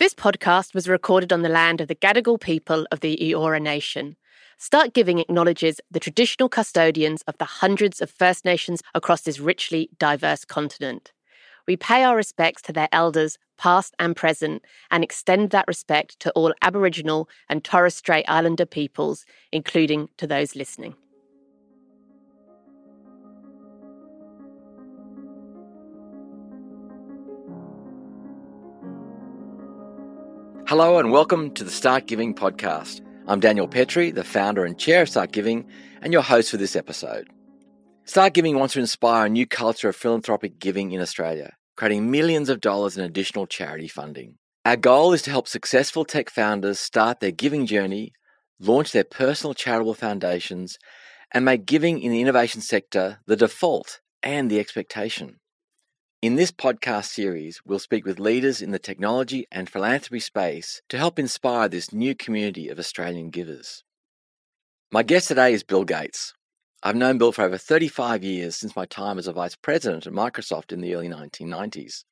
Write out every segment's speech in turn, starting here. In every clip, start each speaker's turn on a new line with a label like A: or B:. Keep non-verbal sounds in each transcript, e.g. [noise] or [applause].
A: This podcast was recorded on the land of the Gadigal people of the Eora Nation. Start Giving acknowledges the traditional custodians of the hundreds of First Nations across this richly diverse continent. We pay our respects to their elders, past and present, and extend that respect to all Aboriginal and Torres Strait Islander peoples, including to those listening.
B: Hello and welcome to the Start Giving podcast. I'm Daniel Petre, the founder and chair of Start Giving, and your host for this episode. Start Giving wants to inspire a new culture of philanthropic giving in Australia, creating millions of dollars in additional charity funding. Our goal is to help successful tech founders start their giving journey, launch their personal charitable foundations, and make giving in the innovation sector the default and the expectation. In this podcast series, we'll speak with leaders in the technology and philanthropy space to help inspire this new community of Australian givers. My guest today is Bill Gates. I've known Bill for over 35 years since my time as a vice president at Microsoft in the early 1990s.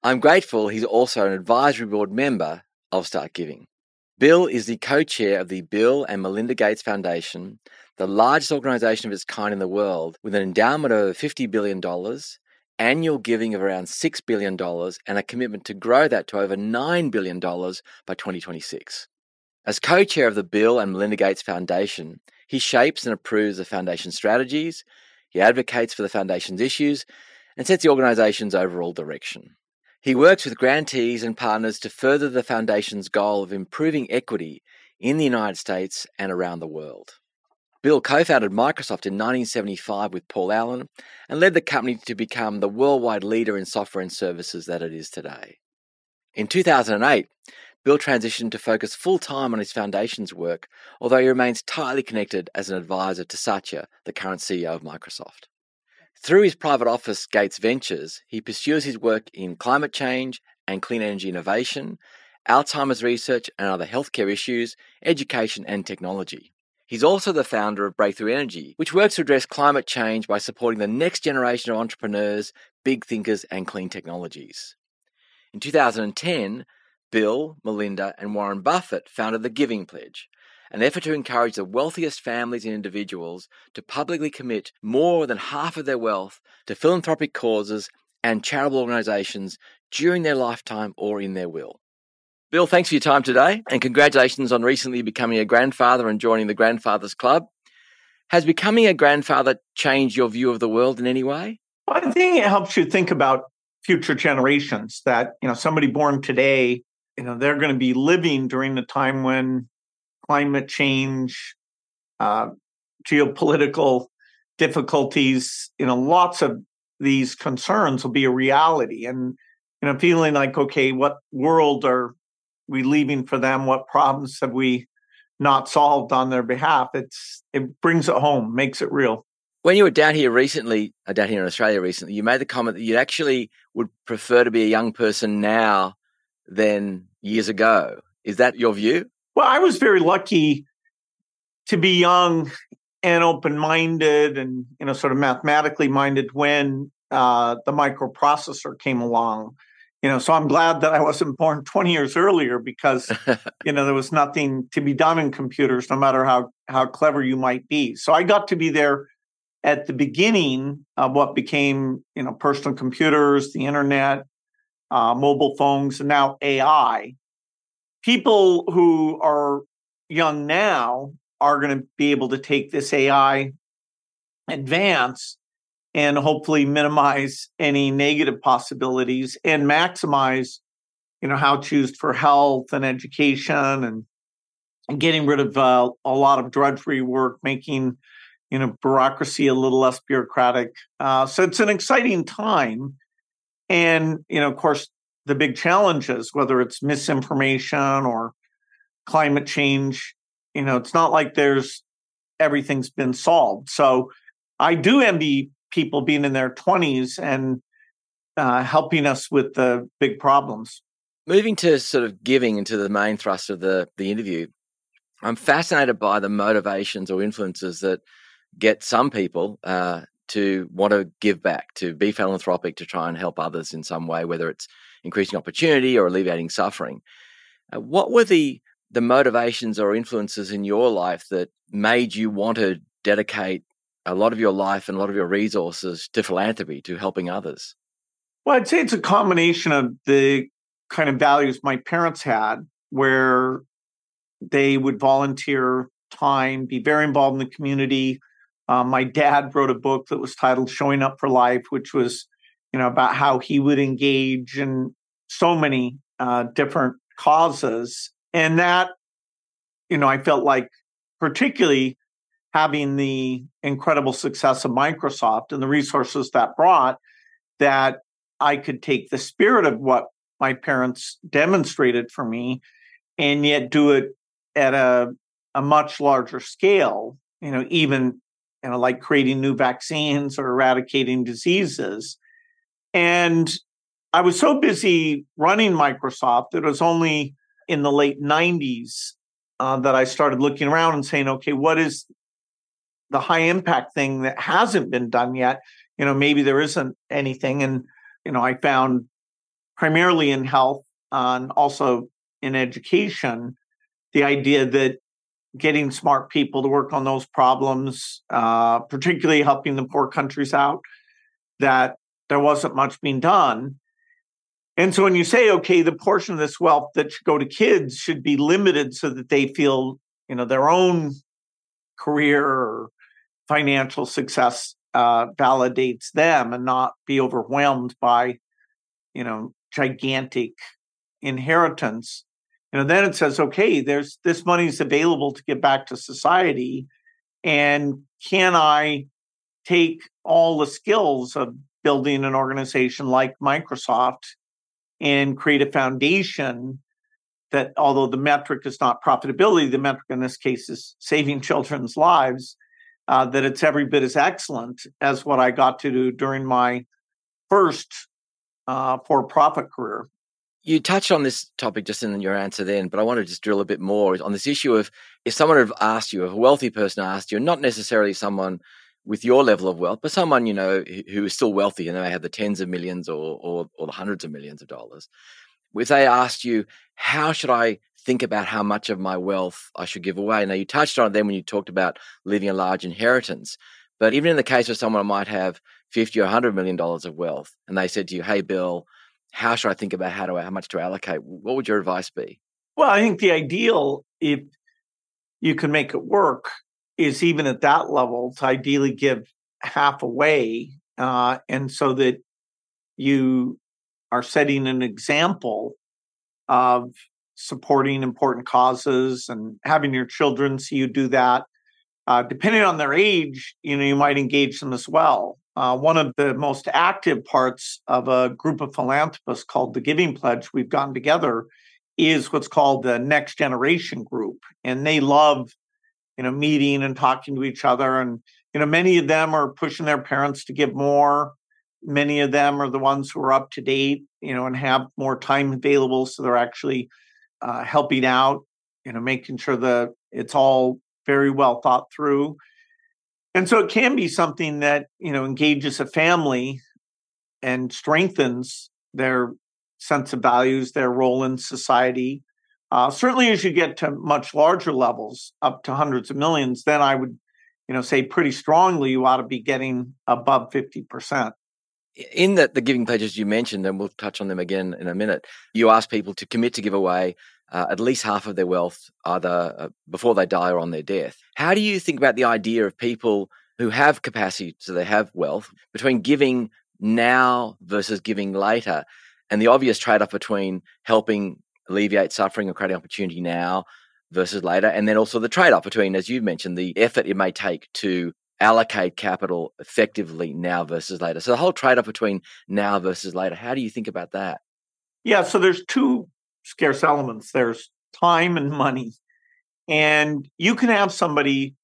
B: I'm grateful he's also an advisory board member of Start Giving. Bill is the co chair of the Bill and Melinda Gates Foundation, the largest organization of its kind in the world, with an endowment of over $50 billion annual giving of around $6 billion and a commitment to grow that to over $9 billion by 2026. As co chair of the Bill and Melinda Gates Foundation, he shapes and approves the foundation's strategies, he advocates for the foundation's issues, and sets the organization's overall direction. He works with grantees and partners to further the foundation's goal of improving equity in the United States and around the world. Bill co founded Microsoft in 1975 with Paul Allen and led the company to become the worldwide leader in software and services that it is today. In 2008, Bill transitioned to focus full time on his foundation's work, although he remains tightly connected as an advisor to Satya, the current CEO of Microsoft. Through his private office, Gates Ventures, he pursues his work in climate change and clean energy innovation, Alzheimer's research and other healthcare issues, education, and technology. He's also the founder of Breakthrough Energy, which works to address climate change by supporting the next generation of entrepreneurs, big thinkers, and clean technologies. In 2010, Bill, Melinda, and Warren Buffett founded the Giving Pledge, an effort to encourage the wealthiest families and individuals to publicly commit more than half of their wealth to philanthropic causes and charitable organizations during their lifetime or in their will. Bill, thanks for your time today and congratulations on recently becoming a grandfather and joining the Grandfathers Club. Has becoming a grandfather changed your view of the world in any way?
C: I think it helps you think about future generations that, you know, somebody born today, you know, they're going to be living during the time when climate change, uh, geopolitical difficulties, you know, lots of these concerns will be a reality. And, you know, feeling like, okay, what world are we leaving for them? What problems have we not solved on their behalf? It's it brings it home, makes it real.
B: When you were down here recently, uh, down here in Australia recently, you made the comment that you actually would prefer to be a young person now than years ago. Is that your view?
C: Well, I was very lucky to be young and open-minded and you know sort of mathematically minded when uh, the microprocessor came along you know so i'm glad that i wasn't born 20 years earlier because [laughs] you know there was nothing to be done in computers no matter how how clever you might be. So i got to be there at the beginning of what became you know personal computers the internet uh, mobile phones and now ai people who are young now are going to be able to take this ai advance and hopefully minimize any negative possibilities and maximize you know how to use for health and education and, and getting rid of uh, a lot of drudgery work making you know bureaucracy a little less bureaucratic. Uh, so it's an exciting time. And you know of course the big challenges whether it's misinformation or climate change you know it's not like there's everything's been solved. So i do envy people being in their 20s and uh, helping us with the big problems.
B: Moving to sort of giving into the main thrust of the, the interview, I'm fascinated by the motivations or influences that get some people uh, to want to give back, to be philanthropic, to try and help others in some way, whether it's increasing opportunity or alleviating suffering. Uh, what were the the motivations or influences in your life that made you want to dedicate a lot of your life and a lot of your resources to philanthropy, to helping others?
C: Well, I'd say it's a combination of the kind of values my parents had, where they would volunteer time, be very involved in the community. Um, my dad wrote a book that was titled "Showing Up for Life," which was, you know, about how he would engage in so many uh, different causes, and that, you know, I felt like, particularly having the incredible success of Microsoft and the resources that brought, that I could take the spirit of what my parents demonstrated for me and yet do it at a, a much larger scale, you know, even you know, like creating new vaccines or eradicating diseases. And I was so busy running Microsoft, that it was only in the late 90s uh, that I started looking around and saying, okay, what is the high impact thing that hasn't been done yet? You know, maybe there isn't anything. And, you know, I found primarily in health and also in education the idea that getting smart people to work on those problems, uh, particularly helping the poor countries out, that there wasn't much being done. And so when you say, okay, the portion of this wealth that should go to kids should be limited so that they feel, you know, their own career or financial success uh, validates them and not be overwhelmed by, you know, gigantic inheritance. You know, then it says, okay, there's this money is available to get back to society. And can I take all the skills of building an organization like Microsoft and create a foundation that although the metric is not profitability, the metric in this case is saving [laughs] children's lives, uh, that it's every bit as excellent as what I got to do during my first uh, for profit career.
B: You touched on this topic just in your answer then, but I want to just drill a bit more on this issue of if someone had asked you, if a wealthy person asked you, not necessarily someone with your level of wealth, but someone you know who is still wealthy and they may have the tens of millions or, or, or the hundreds of millions of dollars. If they asked you, how should I think about how much of my wealth I should give away? Now you touched on it then when you talked about leaving a large inheritance, but even in the case where someone who might have fifty or hundred million dollars of wealth, and they said to you, "Hey, Bill, how should I think about how to how much to allocate?" What would your advice be?
C: Well, I think the ideal, if you can make it work, is even at that level to ideally give half away, uh, and so that you are setting an example of supporting important causes and having your children see you do that. Uh, depending on their age, you know, you might engage them as well. Uh, one of the most active parts of a group of philanthropists called the Giving Pledge we've gotten together is what's called the Next Generation Group, and they love you know, meeting and talking to each other. And, you know, many of them are pushing their parents to give more. Many of them are the ones who are up to date, you know, and have more time available. So they're actually uh, helping out, you know, making sure that it's all very well thought through. And so it can be something that, you know, engages a family and strengthens their sense of values, their role in society, uh, certainly, as you get to much larger levels, up to hundreds of millions, then I would, you know, say pretty strongly you ought to be getting above fifty percent.
B: In the, the giving pledges you mentioned, and we'll touch on them again in a minute, you ask people to commit to give away uh, at least half of their wealth either uh, before they die or on their death. How do you think about the idea of people who have capacity, so they have wealth, between giving now versus giving later? And the obvious trade off between helping alleviate suffering or creating opportunity now versus later. And then also the trade off between, as you've mentioned, the effort it may take to allocate capital effectively now versus later. So the whole trade off between now versus later, how do you think about that?
C: Yeah, so there's two scarce elements there's time and money. And you can have somebody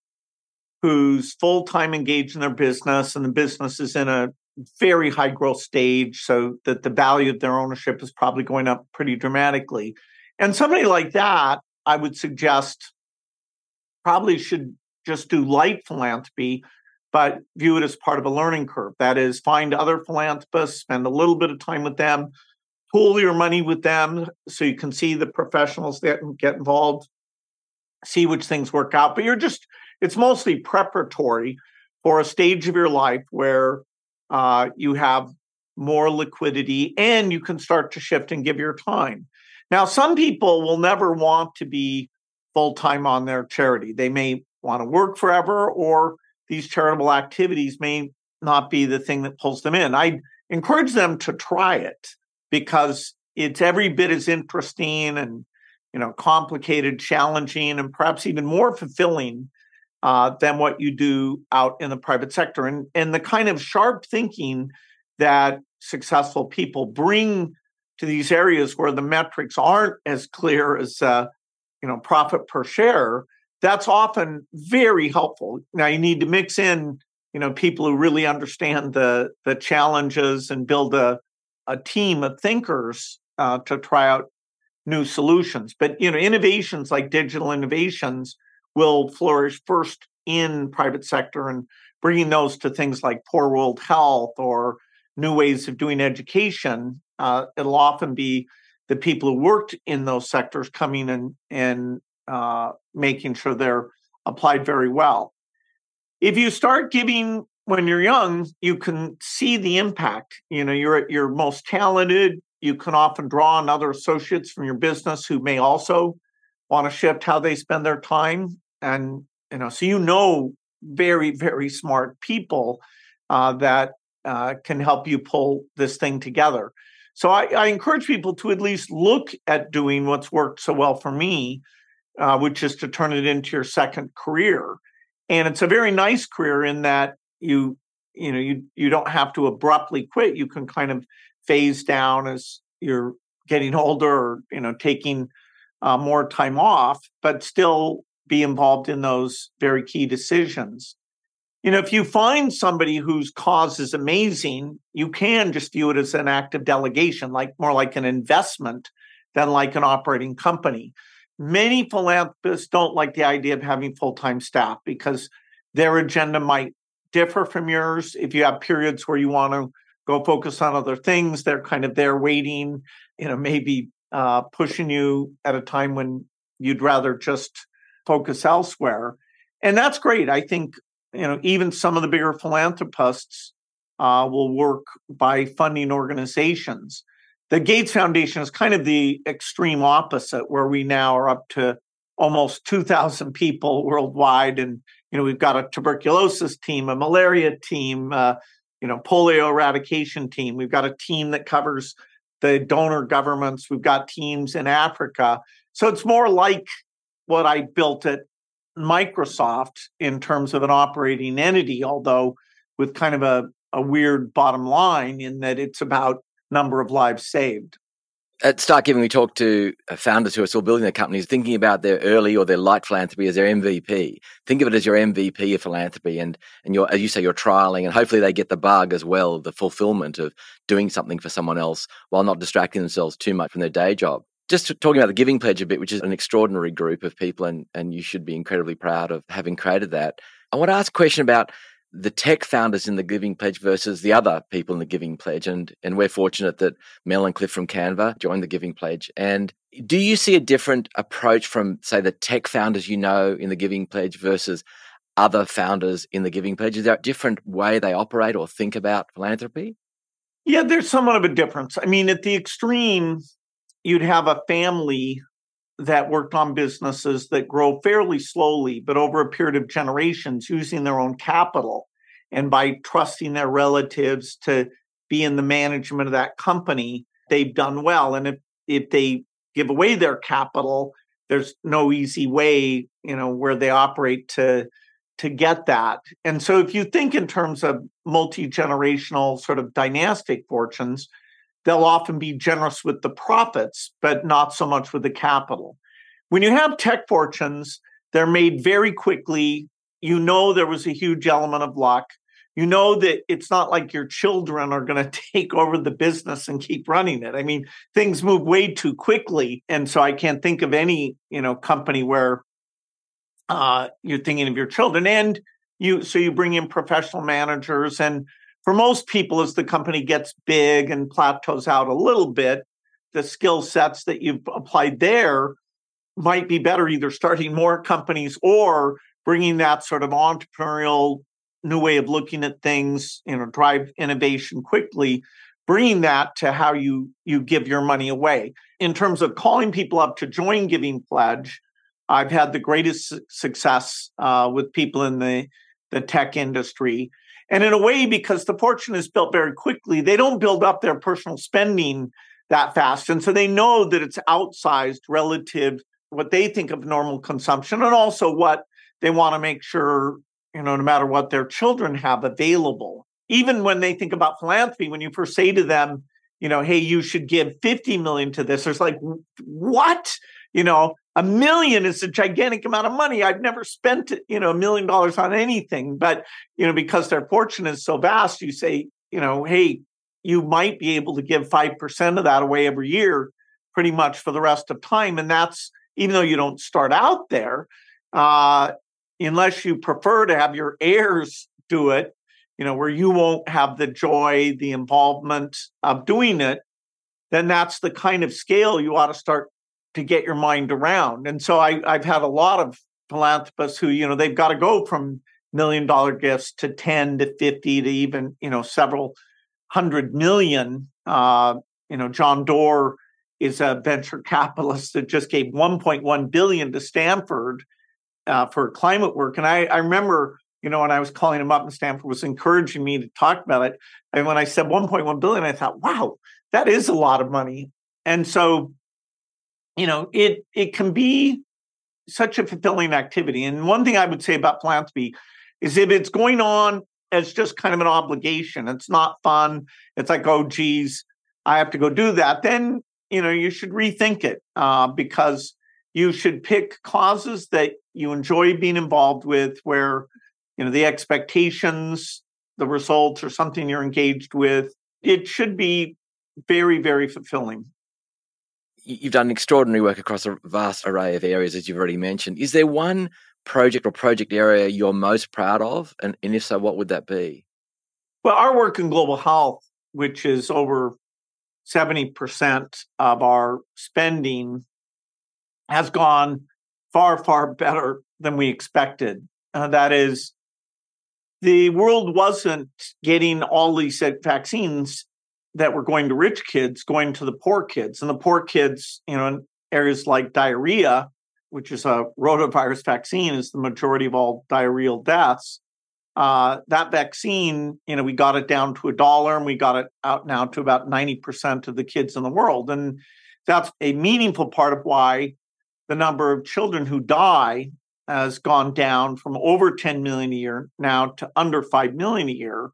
C: who's full time engaged in their business and the business is in a very high growth stage so that the value of their ownership is probably going up pretty dramatically. And somebody like that, I would suggest probably should just do light philanthropy, but view it as part of a learning curve. That is, find other philanthropists, spend a little bit of time with them pool your money with them so you can see the professionals that get involved, see which things work out. But you're just, it's mostly preparatory for a stage of your life where uh, you have more liquidity and you can start to shift and give your time. Now, some people will never want to be full time on their charity. They may want to work forever, or these charitable activities may not be the thing that pulls them in. I encourage them to try it because it's every bit as interesting and you know complicated, challenging, and perhaps even more fulfilling uh, than what you do out in the private sector. And and the kind of sharp thinking that successful people bring to these areas where the metrics aren't as clear as uh, you know profit per share that's often very helpful. Now you need to mix in you know people who really understand the the challenges and build a, a team of thinkers uh, to try out new solutions. But you know innovations like digital innovations will flourish first in private sector and bringing those to things like poor world health or new ways of doing education uh, it'll often be the people who worked in those sectors coming and and uh, making sure they're applied very well. If you start giving when you're young, you can see the impact. You know, you're at your most talented. You can often draw on other associates from your business who may also want to shift how they spend their time, and you know, so you know very very smart people uh, that uh, can help you pull this thing together. So I, I, encourage people to at least look at doing what's worked so well for me, uh, which is to turn it into your second career. And it's a very nice career in that you you know you you don't have to abruptly quit. You can kind of phase down as you're getting older, or you know taking uh, more time off, but still be involved in those very key decisions you know, if you find somebody whose cause is amazing, you can just view it as an act of delegation, like more like an investment than like an operating company. Many philanthropists don't like the idea of having full time staff because their agenda might differ from yours. If you have periods where you want to go focus on other things, they're kind of there waiting, you know, maybe uh, pushing you at a time when you'd rather just focus elsewhere. And that's great. I think you know, even some of the bigger philanthropists uh, will work by funding organizations. The Gates Foundation is kind of the extreme opposite, where we now are up to almost 2,000 people worldwide, and you know we've got a tuberculosis team, a malaria team, uh, you know, polio eradication team. We've got a team that covers the donor governments. We've got teams in Africa, so it's more like what I built at Microsoft in terms of an operating entity, although with kind of a, a weird bottom line in that it's about number of lives saved.
B: At Start Giving, we talk to uh, founders who are still building their companies, thinking about their early or their light philanthropy as their MVP. Think of it as your MVP of philanthropy, and and your, as you say, you're trialing, and hopefully they get the bug as well, the fulfillment of doing something for someone else while not distracting themselves too much from their day job just talking about the Giving Pledge a bit, which is an extraordinary group of people, and, and you should be incredibly proud of having created that. I want to ask a question about the tech founders in the Giving Pledge versus the other people in the Giving Pledge. And, and we're fortunate that Mel and Cliff from Canva joined the Giving Pledge. And do you see a different approach from, say, the tech founders you know in the Giving Pledge versus other founders in the Giving Pledge? Is there a different way they operate or think about philanthropy?
C: Yeah, there's somewhat of a difference. I mean, at the extreme, you'd have a family that worked on businesses that grow fairly slowly, but over a period of generations using their own capital and by trusting their relatives to be in the management of that company, they've done well. And if, if they give away their capital, there's no easy way, you know, where they operate to to get that. And so if you think in terms of multi-generational sort of dynastic fortunes, they'll often be generous with the profits, but not so much with the capital. When you have tech fortunes, they're made very quickly. You know there was a huge element of luck. You know that it's not like your children are going [laughs] to take over the business and keep running it. I mean, things move way too quickly, and so I can't think of any you know company where uh, you're thinking of your children. And you so you bring in professional managers and for most people, as the company gets big and plateaus out a little bit, the skill sets that you've applied there might be better either starting more companies or bringing that sort of entrepreneurial new way of looking at things, you know, drive innovation quickly, bringing that to how you you give your money away. In terms of calling people up to join Giving Pledge, I've had the greatest success uh, with people in the the tech industry. And in a way, because the fortune is built very quickly, they don't build up their personal spending that fast. And so they know that it's outsized relative what they think of normal consumption and also what they want to make sure, you know, no matter what their children have available. Even when they think about philanthropy, when you first say to them, you know, hey, you should give 50 million to this, there's like, what? You know, a million is a gigantic amount of money. I've never spent, you know, a million dollars on anything. But, you know, because their fortune is so vast, you say, you know, hey, you might be able to give 5% of that away every year pretty much for the rest of time. And that's, even though you don't start out there, uh, unless you prefer to have your heirs do it, you know, where you won't have the joy, the involvement of doing it, then that's the kind of scale you ought to start to get your mind around. And so I, I've had a lot of philanthropists who, you know, they've got to go from million dollar gifts to 10 to 50 to even, you know, several hundred million. Uh, you know, John Doerr is a venture capitalist that just gave 1.1 billion to Stanford uh, for climate work. And I, I remember, you know, when I was calling him up and Stanford was encouraging me to talk about it. And when I said 1.1 billion, I thought, wow, that is a lot of money. And so you know, it it can be such a fulfilling activity. And one thing I would say about philanthropy is if it's going on as just kind of an obligation, it's not fun. It's like, oh, geez, I have to go do that. Then you know you should rethink it uh, because you should pick causes that you enjoy being involved with, where you know the expectations, the results, or something you're engaged with. It should be very, very fulfilling
B: you've done extraordinary work across a vast array of areas, as you've already mentioned. Is there one project or project area you're most proud of? And, and if so, what would that be?
C: Well, our work in global health, which is over 70% of our spending, has gone far, far better than we expected. Uh, that is, the world wasn't getting all these vaccines that were going to rich kids going to the poor kids. And the poor kids you know in areas like diarrhea which is a rotavirus vaccine is the majority of all diarrheal deaths uh, that vaccine you know we got it down to a dollar and we got it out now to about 90% of the kids in the world. And that's a meaningful part of why the number of children who die has gone down from over 10 million a year now to under 5 million a year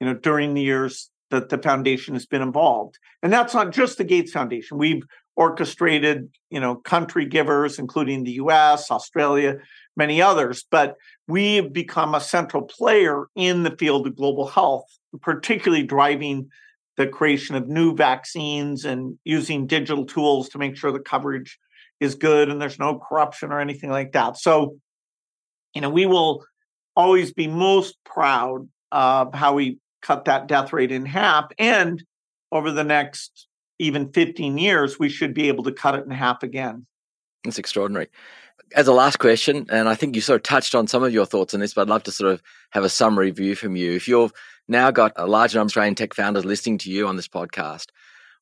C: you know during the years that the foundation has been involved. And that's not just the Gates Foundation. We've orchestrated, you know, country givers, including the US, Australia, many others, but we've become a central player in the field of global health, particularly driving the creation of new vaccines and using digital tools to make sure the coverage is good and there's no corruption or anything like that. So, you know, we will always be most proud of how we cut that death rate in half. And over the next even 15 years, we should be able to cut it in half again.
B: That's extraordinary. As a last question, and I think you sort of touched on some of your thoughts on this, but I'd love to sort of have a summary view from you. If you've now got a large number of Australian tech founders listening to you on this podcast,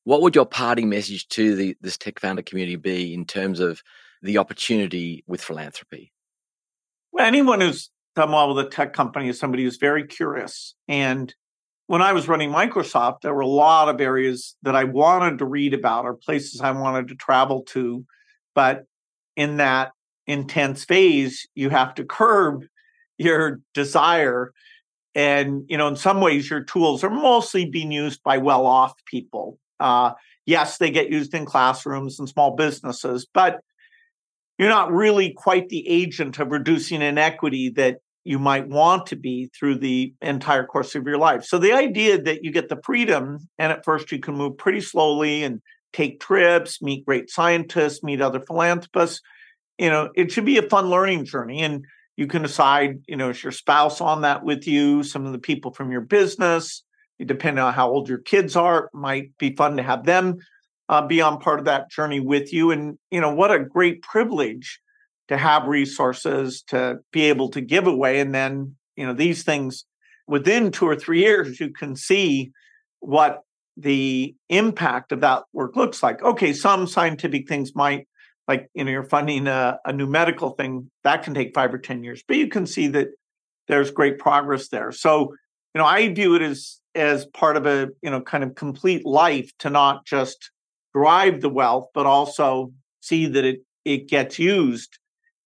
B: what would your parting message to the, this tech founder community be in terms of the opportunity with philanthropy?
C: Well, anyone who's done well with a tech company is somebody who's very curious and when I was running Microsoft, there were a lot of areas that I wanted to read about or places I wanted to travel to. But in that intense phase, you have to curb [laughs] your desire. And, you know, in some ways, your tools are mostly being used by well off people. Uh, yes, they get used in classrooms and small businesses, but you're not really quite the agent of reducing inequity that you might want to be through the entire course of your life. So the idea that you get the freedom and at first you can move pretty slowly and take trips, meet great scientists, meet other philanthropists, you know, it should be a fun learning journey and you can decide, you know, is your spouse on that with you, some of the people from your business, depending on how old your kids are, might be fun to have them uh, be on part of that journey with you. And, you know, what a great privilege to have resources to be able to give away. And then, you know, these things within two or three years, you can see what the impact of that work looks like. Okay, some scientific things might, like, you know, you're funding a, a new medical thing, that can take five or 10 years, but you can see that there's great progress there. So, you know, I view it as as part of a, you know, kind of complete life to not just drive the wealth, but also see that it it gets used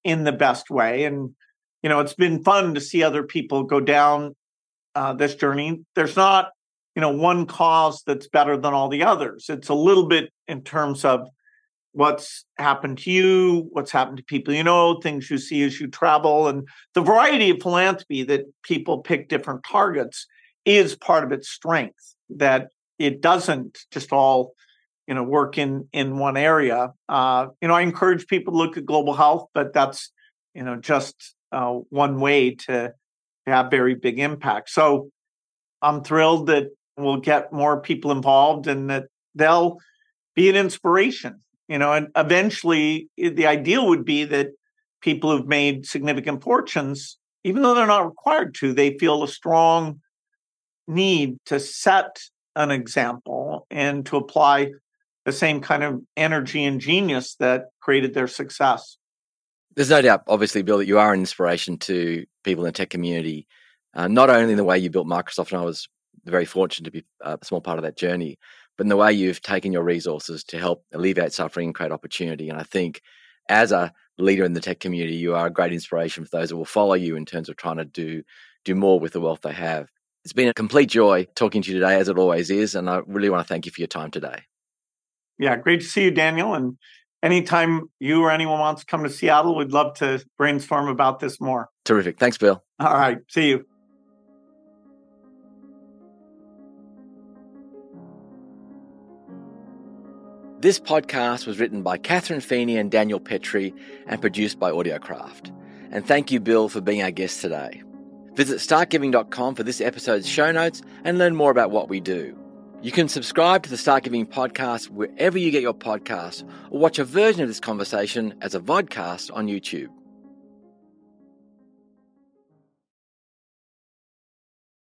C: in the best way. And you know, it's been fun to see other people go down uh, this journey. There's not you know one cause that's better than all the others. It's a little bit in terms of what's happened to you, what's happened to people you know, things you see as you travel, and the variety of philanthropy that people pick different targets is part of its strength. That it doesn't just all you know work in in one area uh, you know i encourage people to look at global health but that's you know just uh, one way to have very big impact. So i'm thrilled that we'll get more people involved and that they'll be an inspiration you know and eventually the ideal would be that people who've made significant fortunes even though they're not required to they feel a strong need to set an example and to apply the same kind of energy and genius that created their success.
B: There's no doubt, obviously, Bill, that you are an inspiration to people in the tech community, uh, not only in the way you built Microsoft, and I was very fortunate to be a small part of that journey, but in the way you've taken your resources to help alleviate suffering and create opportunity. And I think as a leader in the tech community, you are a great inspiration for those who will follow you in terms of trying to do do more with the wealth they have. It's been a complete joy talking to you today, as it always is, and I really want to thank you for your time today.
C: Yeah, great to see you, Daniel. And anytime you or anyone wants to come to Seattle, we'd love to brainstorm about this more.
B: Terrific. Thanks, Bill.
C: All right. See you.
B: This podcast was written by Catherine Feeney and Daniel Petre and produced by Audiocraft. And thank you, Bill, for being our guest today. Visit startgiving.com for this episode's show notes and learn more about what we do. You can subscribe to the Start Giving podcast wherever you get your podcasts or watch a version of this conversation as a vodcast on YouTube.